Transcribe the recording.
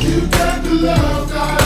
You got the love, God.